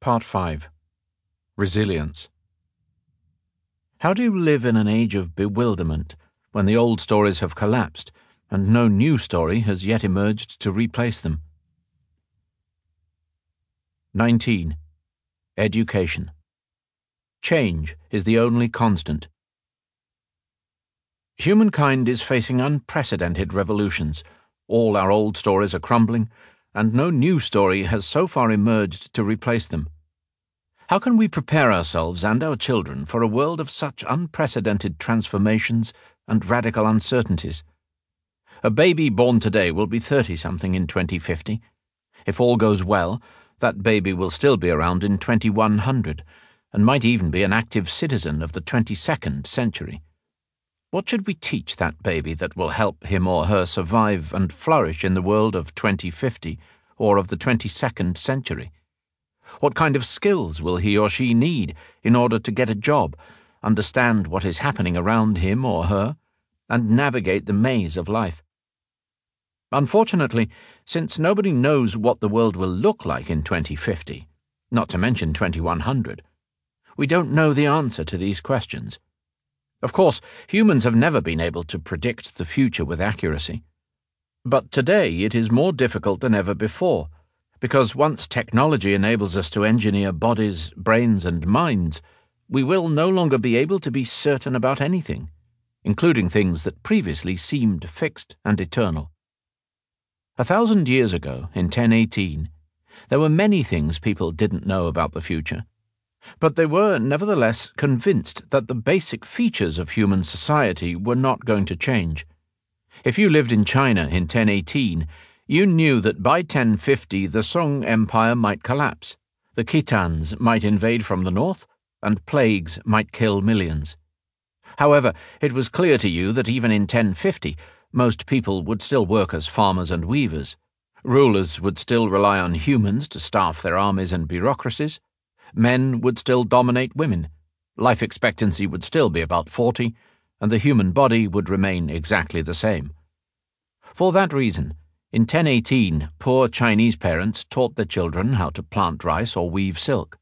Part 5 Resilience. How do you live in an age of bewilderment when the old stories have collapsed and no new story has yet emerged to replace them? 19. Education. Change is the only constant. Humankind is facing unprecedented revolutions. All our old stories are crumbling and no new story has so far emerged to replace them. How can we prepare ourselves and our children for a world of such unprecedented transformations and radical uncertainties? A baby born today will be 30 something in 2050. If all goes well, that baby will still be around in 2100 and might even be an active citizen of the 22nd century. What should we teach that baby that will help him or her survive and flourish in the world of 2050 or of the 22nd century? What kind of skills will he or she need in order to get a job, understand what is happening around him or her, and navigate the maze of life? Unfortunately, since nobody knows what the world will look like in 2050, not to mention 2100, we don't know the answer to these questions. Of course, humans have never been able to predict the future with accuracy. But today it is more difficult than ever before, because once technology enables us to engineer bodies, brains, and minds, we will no longer be able to be certain about anything, including things that previously seemed fixed and eternal. A thousand years ago, in 1018, there were many things people didn't know about the future but they were nevertheless convinced that the basic features of human society were not going to change. If you lived in China in 1018, you knew that by 1050 the Song Empire might collapse, the Khitans might invade from the north, and plagues might kill millions. However, it was clear to you that even in 1050, most people would still work as farmers and weavers. Rulers would still rely on humans to staff their armies and bureaucracies men would still dominate women, life expectancy would still be about 40, and the human body would remain exactly the same. For that reason, in 1018, poor Chinese parents taught their children how to plant rice or weave silk.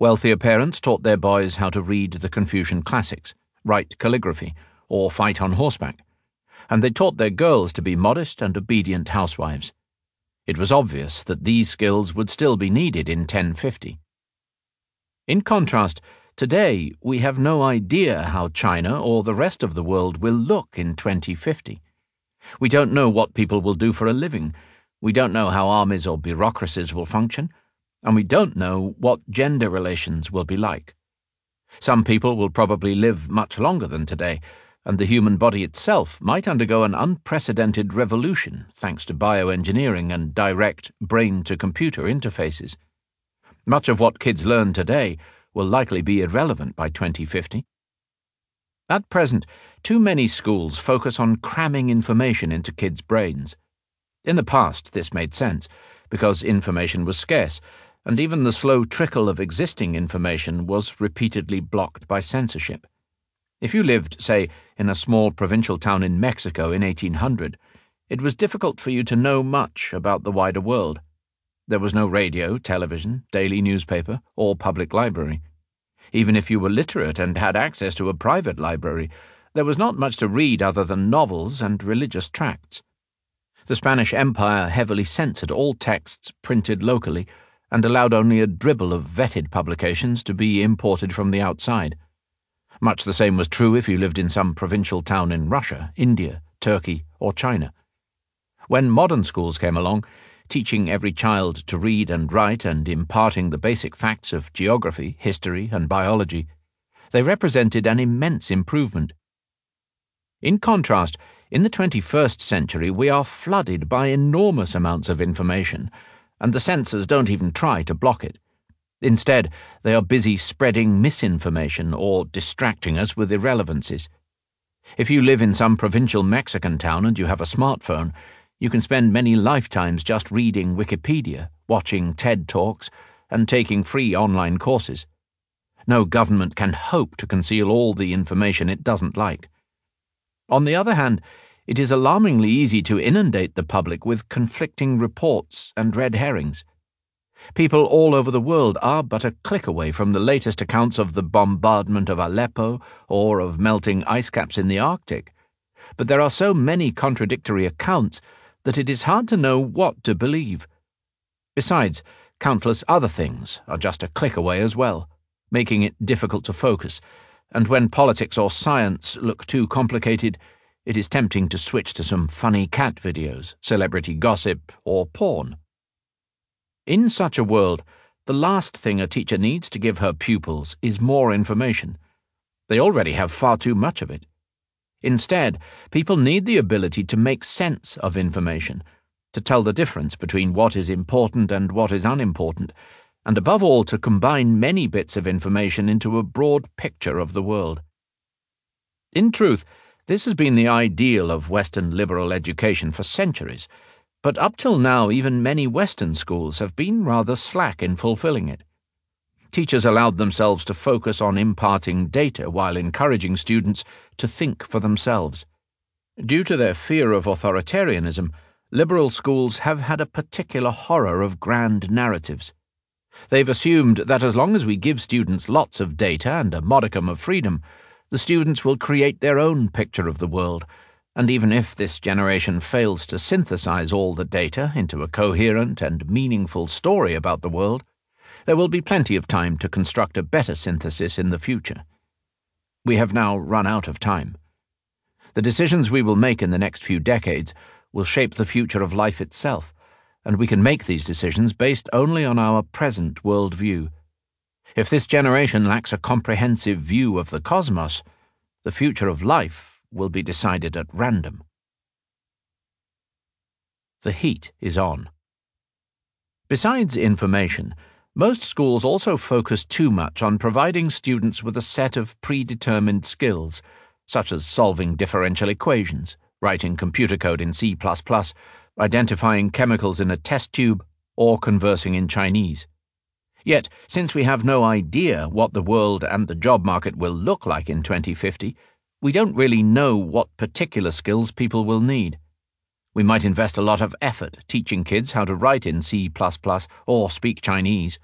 Wealthier parents taught their boys how to read the Confucian classics, write calligraphy, or fight on horseback, and they taught their girls to be modest and obedient housewives. It was obvious that these skills would still be needed in 1050. In contrast, today we have no idea how China or the rest of the world will look in 2050. We don't know what people will do for a living, we don't know how armies or bureaucracies will function, and we don't know what gender relations will be like. Some people will probably live much longer than today, and the human body itself might undergo an unprecedented revolution thanks to bioengineering and direct brain to computer interfaces. Much of what kids learn today will likely be irrelevant by 2050. At present, too many schools focus on cramming information into kids' brains. In the past, this made sense, because information was scarce, and even the slow trickle of existing information was repeatedly blocked by censorship. If you lived, say, in a small provincial town in Mexico in 1800, it was difficult for you to know much about the wider world. There was no radio, television, daily newspaper, or public library. Even if you were literate and had access to a private library, there was not much to read other than novels and religious tracts. The Spanish Empire heavily censored all texts printed locally and allowed only a dribble of vetted publications to be imported from the outside. Much the same was true if you lived in some provincial town in Russia, India, Turkey, or China. When modern schools came along, teaching every child to read and write and imparting the basic facts of geography, history, and biology, they represented an immense improvement. In contrast, in the 21st century, we are flooded by enormous amounts of information, and the censors don't even try to block it. Instead, they are busy spreading misinformation or distracting us with irrelevancies. If you live in some provincial Mexican town and you have a smartphone, you can spend many lifetimes just reading Wikipedia, watching TED Talks, and taking free online courses. No government can hope to conceal all the information it doesn't like. On the other hand, it is alarmingly easy to inundate the public with conflicting reports and red herrings. People all over the world are but a click away from the latest accounts of the bombardment of Aleppo or of melting ice caps in the Arctic. But there are so many contradictory accounts that it is hard to know what to believe. Besides, countless other things are just a click away as well, making it difficult to focus, and when politics or science look too complicated, it is tempting to switch to some funny cat videos, celebrity gossip, or porn. In such a world, the last thing a teacher needs to give her pupils is more information. They already have far too much of it. Instead, people need the ability to make sense of information, to tell the difference between what is important and what is unimportant, and above all, to combine many bits of information into a broad picture of the world. In truth, this has been the ideal of Western liberal education for centuries but up till now, even many Western schools have been rather slack in fulfilling it. Teachers allowed themselves to focus on imparting data while encouraging students to think for themselves. Due to their fear of authoritarianism, liberal schools have had a particular horror of grand narratives. They've assumed that as long as we give students lots of data and a modicum of freedom, the students will create their own picture of the world and even if this generation fails to synthesize all the data into a coherent and meaningful story about the world, there will be plenty of time to construct a better synthesis in the future. We have now run out of time. The decisions we will make in the next few decades will shape the future of life itself, and we can make these decisions based only on our present world view. If this generation lacks a comprehensive view of the cosmos, the future of life will be decided at random. The heat is on. Besides information, most schools also focus too much on providing students with a set of predetermined skills, such as solving differential equations, writing computer code in C, identifying chemicals in a test tube, or conversing in Chinese. Yet, since we have no idea what the world and the job market will look like in 2050, we don't really know what particular skills people will need. We might invest a lot of effort teaching kids how to write in C or speak Chinese,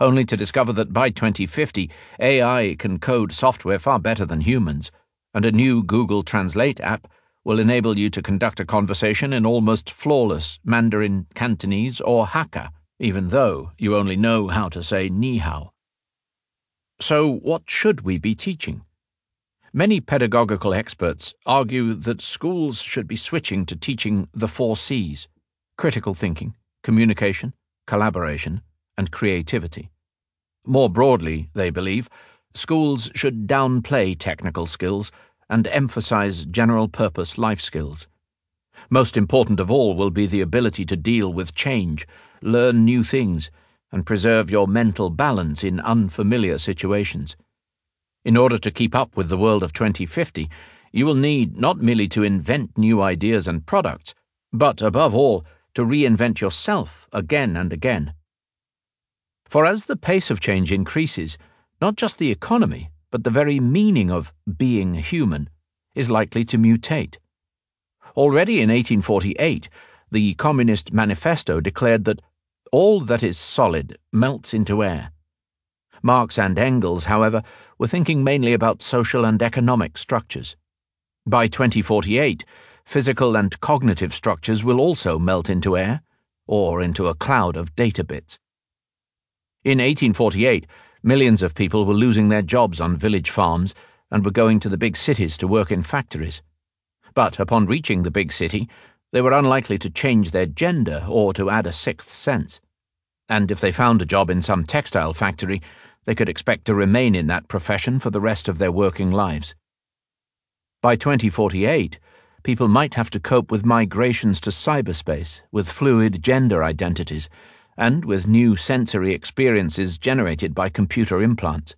only to discover that by 2050 AI can code software far better than humans, and a new Google Translate app will enable you to conduct a conversation in almost flawless Mandarin, Cantonese, or Hakka, even though you only know how to say ni hao. So, what should we be teaching? Many pedagogical experts argue that schools should be switching to teaching the four C's critical thinking, communication, collaboration, and creativity. More broadly, they believe, schools should downplay technical skills and emphasize general purpose life skills. Most important of all will be the ability to deal with change, learn new things, and preserve your mental balance in unfamiliar situations. In order to keep up with the world of 2050, you will need not merely to invent new ideas and products, but above all, to reinvent yourself again and again. For as the pace of change increases, not just the economy, but the very meaning of being human is likely to mutate. Already in 1848, the Communist Manifesto declared that all that is solid melts into air. Marx and Engels, however, were thinking mainly about social and economic structures. By 2048, physical and cognitive structures will also melt into air, or into a cloud of data bits. In 1848, millions of people were losing their jobs on village farms and were going to the big cities to work in factories. But upon reaching the big city, they were unlikely to change their gender or to add a sixth sense. And if they found a job in some textile factory, they could expect to remain in that profession for the rest of their working lives. By 2048, people might have to cope with migrations to cyberspace, with fluid gender identities, and with new sensory experiences generated by computer implants.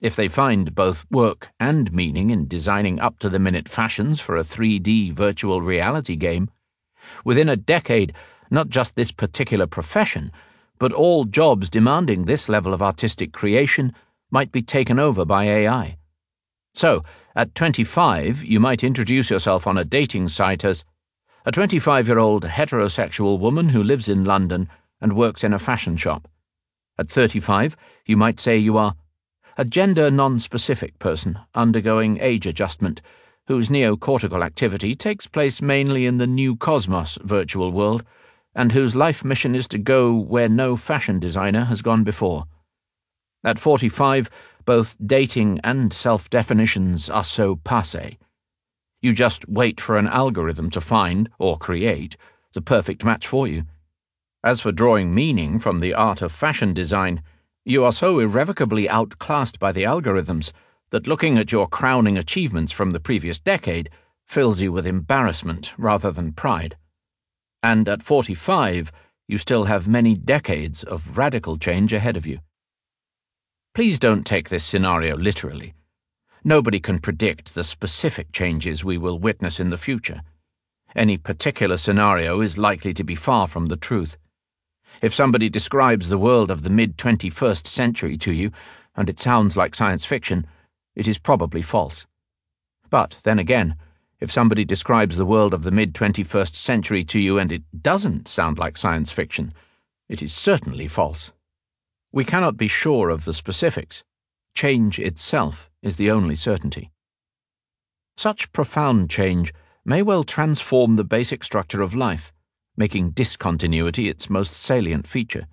If they find both work and meaning in designing up to the minute fashions for a 3D virtual reality game, within a decade, not just this particular profession, but all jobs demanding this level of artistic creation might be taken over by AI. So, at 25, you might introduce yourself on a dating site as a 25 year old heterosexual woman who lives in London and works in a fashion shop. At 35, you might say you are a gender non-specific person undergoing age adjustment whose neocortical activity takes place mainly in the new cosmos virtual world and whose life mission is to go where no fashion designer has gone before. At 45, both dating and self definitions are so passe. You just wait for an algorithm to find, or create, the perfect match for you. As for drawing meaning from the art of fashion design, you are so irrevocably outclassed by the algorithms that looking at your crowning achievements from the previous decade fills you with embarrassment rather than pride. And at 45, you still have many decades of radical change ahead of you. Please don't take this scenario literally. Nobody can predict the specific changes we will witness in the future. Any particular scenario is likely to be far from the truth. If somebody describes the world of the mid 21st century to you, and it sounds like science fiction, it is probably false. But then again, if somebody describes the world of the mid 21st century to you and it doesn't sound like science fiction, it is certainly false. We cannot be sure of the specifics. Change itself is the only certainty. Such profound change may well transform the basic structure of life, making discontinuity its most salient feature.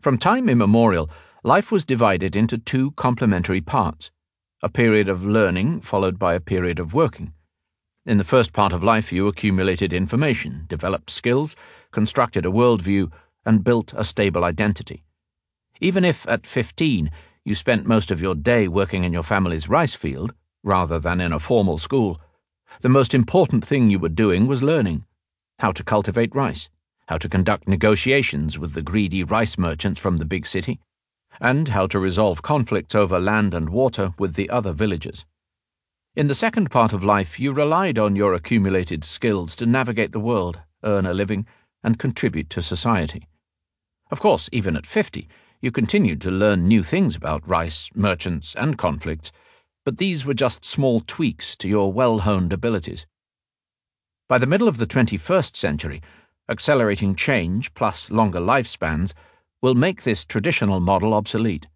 From time immemorial, life was divided into two complementary parts a period of learning followed by a period of working. In the first part of life, you accumulated information, developed skills, constructed a worldview, and built a stable identity. Even if at 15 you spent most of your day working in your family's rice field, rather than in a formal school, the most important thing you were doing was learning how to cultivate rice, how to conduct negotiations with the greedy rice merchants from the big city, and how to resolve conflicts over land and water with the other villagers. In the second part of life, you relied on your accumulated skills to navigate the world, earn a living, and contribute to society. Of course, even at 50, you continued to learn new things about rice, merchants, and conflicts, but these were just small tweaks to your well honed abilities. By the middle of the 21st century, accelerating change plus longer lifespans will make this traditional model obsolete.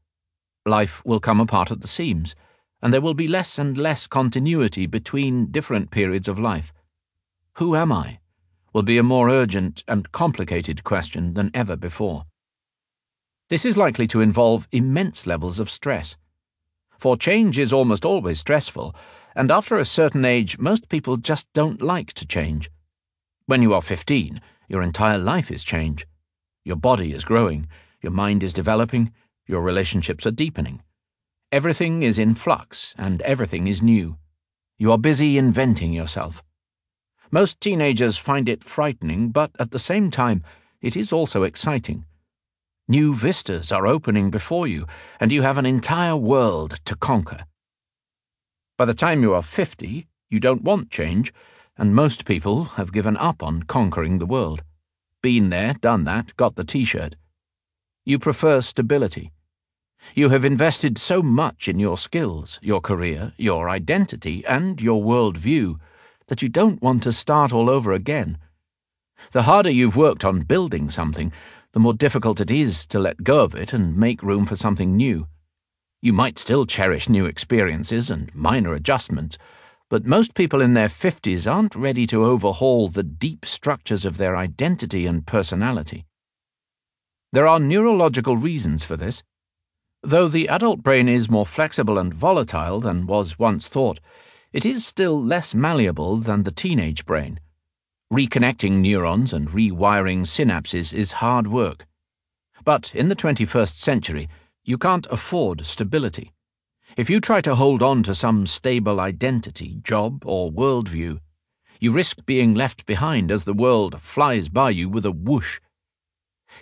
Life will come apart at the seams, and there will be less and less continuity between different periods of life. Who am I? will be a more urgent and complicated question than ever before. This is likely to involve immense levels of stress. For change is almost always stressful, and after a certain age, most people just don't like to change. When you are 15, your entire life is change. Your body is growing, your mind is developing, your relationships are deepening. Everything is in flux, and everything is new. You are busy inventing yourself. Most teenagers find it frightening, but at the same time, it is also exciting. New vistas are opening before you, and you have an entire world to conquer. By the time you are 50, you don't want change, and most people have given up on conquering the world. Been there, done that, got the t shirt. You prefer stability. You have invested so much in your skills, your career, your identity, and your world view that you don't want to start all over again. The harder you've worked on building something, the more difficult it is to let go of it and make room for something new. You might still cherish new experiences and minor adjustments, but most people in their 50s aren't ready to overhaul the deep structures of their identity and personality. There are neurological reasons for this. Though the adult brain is more flexible and volatile than was once thought, it is still less malleable than the teenage brain. Reconnecting neurons and rewiring synapses is hard work. But in the 21st century, you can't afford stability. If you try to hold on to some stable identity, job, or worldview, you risk being left behind as the world flies by you with a whoosh.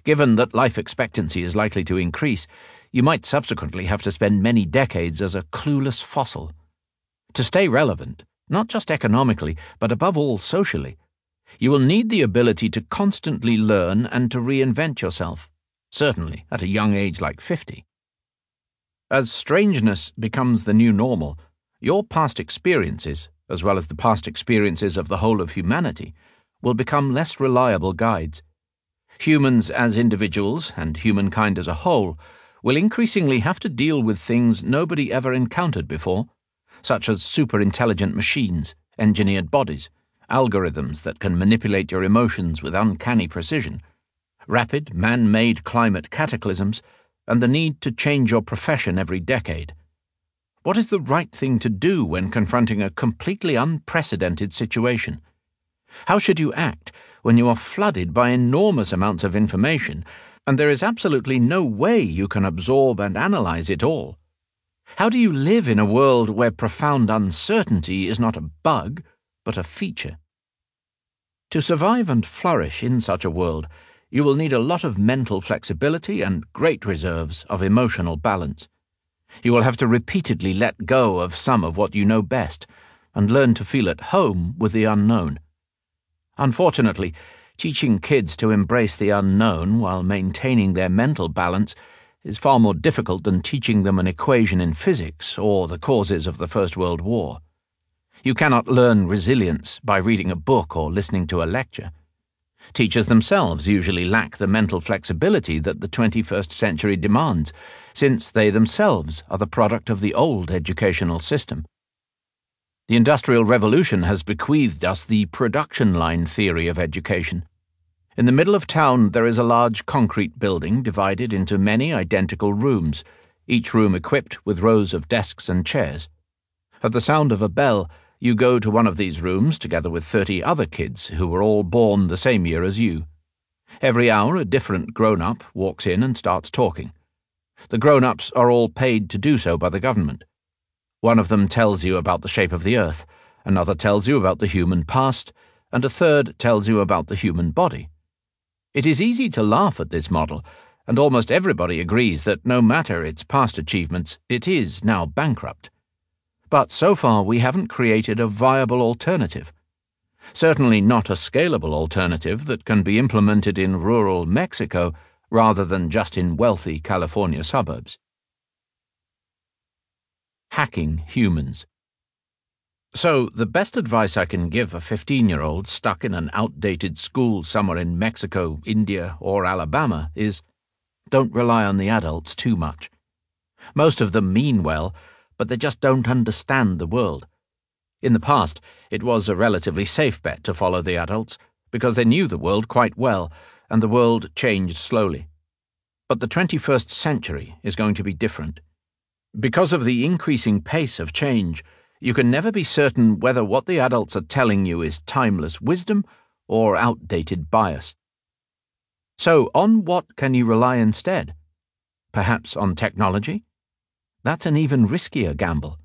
Given that life expectancy is likely to increase, you might subsequently have to spend many decades as a clueless fossil. To stay relevant, not just economically, but above all socially, you will need the ability to constantly learn and to reinvent yourself, certainly at a young age like 50. As strangeness becomes the new normal, your past experiences, as well as the past experiences of the whole of humanity, will become less reliable guides. Humans as individuals, and humankind as a whole, will increasingly have to deal with things nobody ever encountered before, such as superintelligent machines, engineered bodies, algorithms that can manipulate your emotions with uncanny precision, rapid man made climate cataclysms, and the need to change your profession every decade. What is the right thing to do when confronting a completely unprecedented situation? How should you act when you are flooded by enormous amounts of information and there is absolutely no way you can absorb and analyze it all? How do you live in a world where profound uncertainty is not a bug, but a feature? To survive and flourish in such a world, you will need a lot of mental flexibility and great reserves of emotional balance. You will have to repeatedly let go of some of what you know best and learn to feel at home with the unknown. Unfortunately, teaching kids to embrace the unknown while maintaining their mental balance is far more difficult than teaching them an equation in physics or the causes of the First World War. You cannot learn resilience by reading a book or listening to a lecture. Teachers themselves usually lack the mental flexibility that the 21st century demands, since they themselves are the product of the old educational system. The Industrial Revolution has bequeathed us the production line theory of education. In the middle of town, there is a large concrete building divided into many identical rooms, each room equipped with rows of desks and chairs. At the sound of a bell, you go to one of these rooms together with 30 other kids who were all born the same year as you. Every hour, a different grown up walks in and starts talking. The grown ups are all paid to do so by the government. One of them tells you about the shape of the earth, another tells you about the human past, and a third tells you about the human body. It is easy to laugh at this model, and almost everybody agrees that no matter its past achievements, it is now bankrupt. But so far we haven't created a viable alternative. Certainly not a scalable alternative that can be implemented in rural Mexico rather than just in wealthy California suburbs hacking humans. So, the best advice I can give a 15 year old stuck in an outdated school somewhere in Mexico, India, or Alabama is don't rely on the adults too much. Most of them mean well, but they just don't understand the world. In the past, it was a relatively safe bet to follow the adults because they knew the world quite well, and the world changed slowly. But the 21st century is going to be different. Because of the increasing pace of change, you can never be certain whether what the adults are telling you is timeless wisdom or outdated bias. So, on what can you rely instead? Perhaps on technology? That's an even riskier gamble.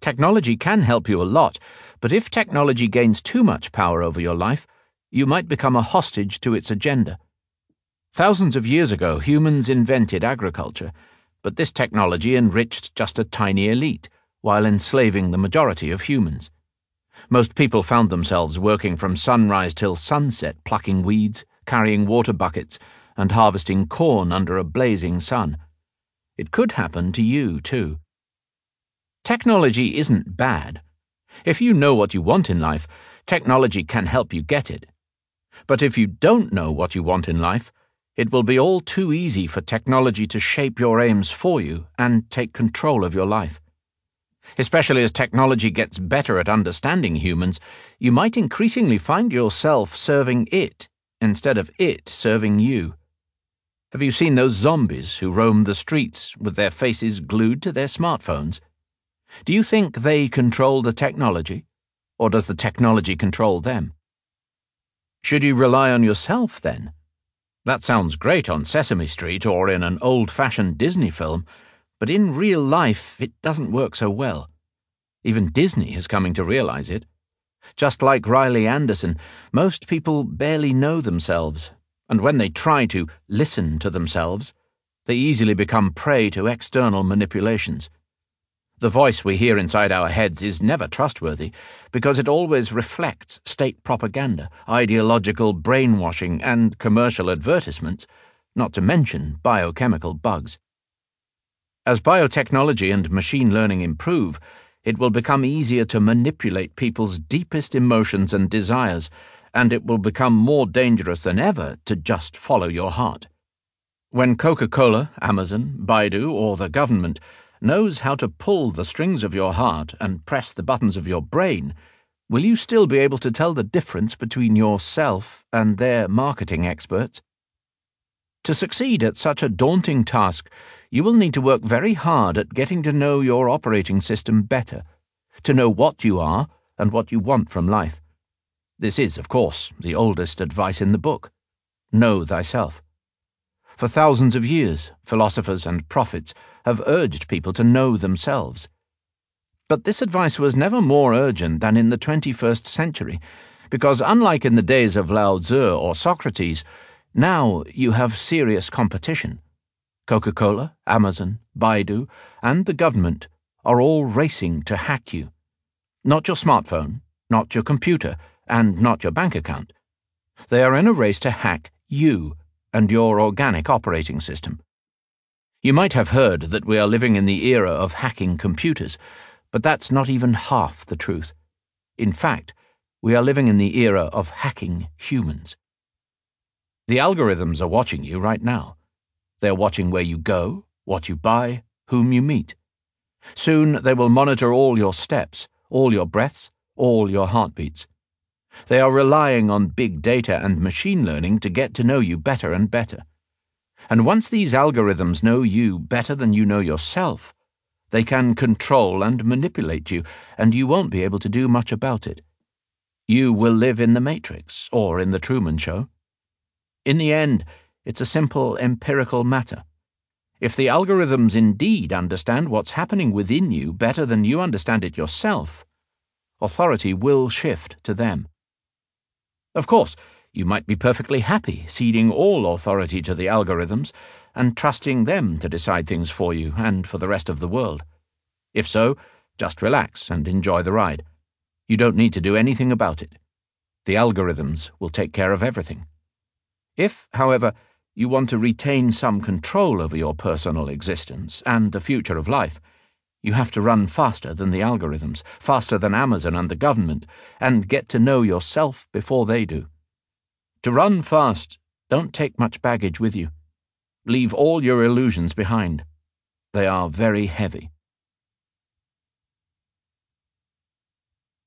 Technology can help you a lot, but if technology gains too much power over your life, you might become a hostage to its agenda. Thousands of years ago, humans invented agriculture but this technology enriched just a tiny elite while enslaving the majority of humans. Most people found themselves working from sunrise till sunset, plucking weeds, carrying water buckets, and harvesting corn under a blazing sun. It could happen to you, too. Technology isn't bad. If you know what you want in life, technology can help you get it. But if you don't know what you want in life, it will be all too easy for technology to shape your aims for you and take control of your life. Especially as technology gets better at understanding humans, you might increasingly find yourself serving it instead of it serving you. Have you seen those zombies who roam the streets with their faces glued to their smartphones? Do you think they control the technology, or does the technology control them? Should you rely on yourself, then? That sounds great on Sesame Street or in an old fashioned Disney film, but in real life it doesn't work so well. Even Disney is coming to realize it. Just like Riley Anderson, most people barely know themselves, and when they try to listen to themselves, they easily become prey to external manipulations. The voice we hear inside our heads is never trustworthy because it always reflects state propaganda, ideological brainwashing, and commercial advertisements, not to mention biochemical bugs. As biotechnology and machine learning improve, it will become easier to manipulate people's deepest emotions and desires and it will become more dangerous than ever to just follow your heart. When Coca Cola, Amazon, Baidu, or the government knows how to pull the strings of your heart and press the buttons of your brain, will you still be able to tell the difference between yourself and their marketing experts? To succeed at such a daunting task, you will need to work very hard at getting to know your operating system better, to know what you are and what you want from life. This is, of course, the oldest advice in the book know thyself. For thousands of years, philosophers and prophets have urged people to know themselves. But this advice was never more urgent than in the 21st century, because unlike in the days of Lao Tzu or Socrates, now you have serious competition. Coca Cola, Amazon, Baidu, and the government are all racing to hack you. Not your smartphone, not your computer, and not your bank account. They are in a race to hack you and your organic operating system. You might have heard that we are living in the era of hacking computers, but that's not even half the truth. In fact, we are living in the era of hacking humans. The algorithms are watching you right now. They're watching where you go, what you buy, whom you meet. Soon they will monitor all your steps, all your breaths, all your heartbeats. They are relying on big data and machine learning to get to know you better and better. And once these algorithms know you better than you know yourself, they can control and manipulate you, and you won't be able to do much about it. You will live in the Matrix or in the Truman Show. In the end, it's a simple empirical matter. If the algorithms indeed understand what's happening within you better than you understand it yourself, authority will shift to them. Of course, you might be perfectly happy ceding all authority to the algorithms and trusting them to decide things for you and for the rest of the world. If so, just relax and enjoy the ride. You don't need to do anything about it. The algorithms will take care of everything. If, however, you want to retain some control over your personal existence and the future of life, you have to run faster than the algorithms, faster than Amazon and the government, and get to know yourself before they do. To run fast, don't take much baggage with you. Leave all your illusions behind. They are very heavy.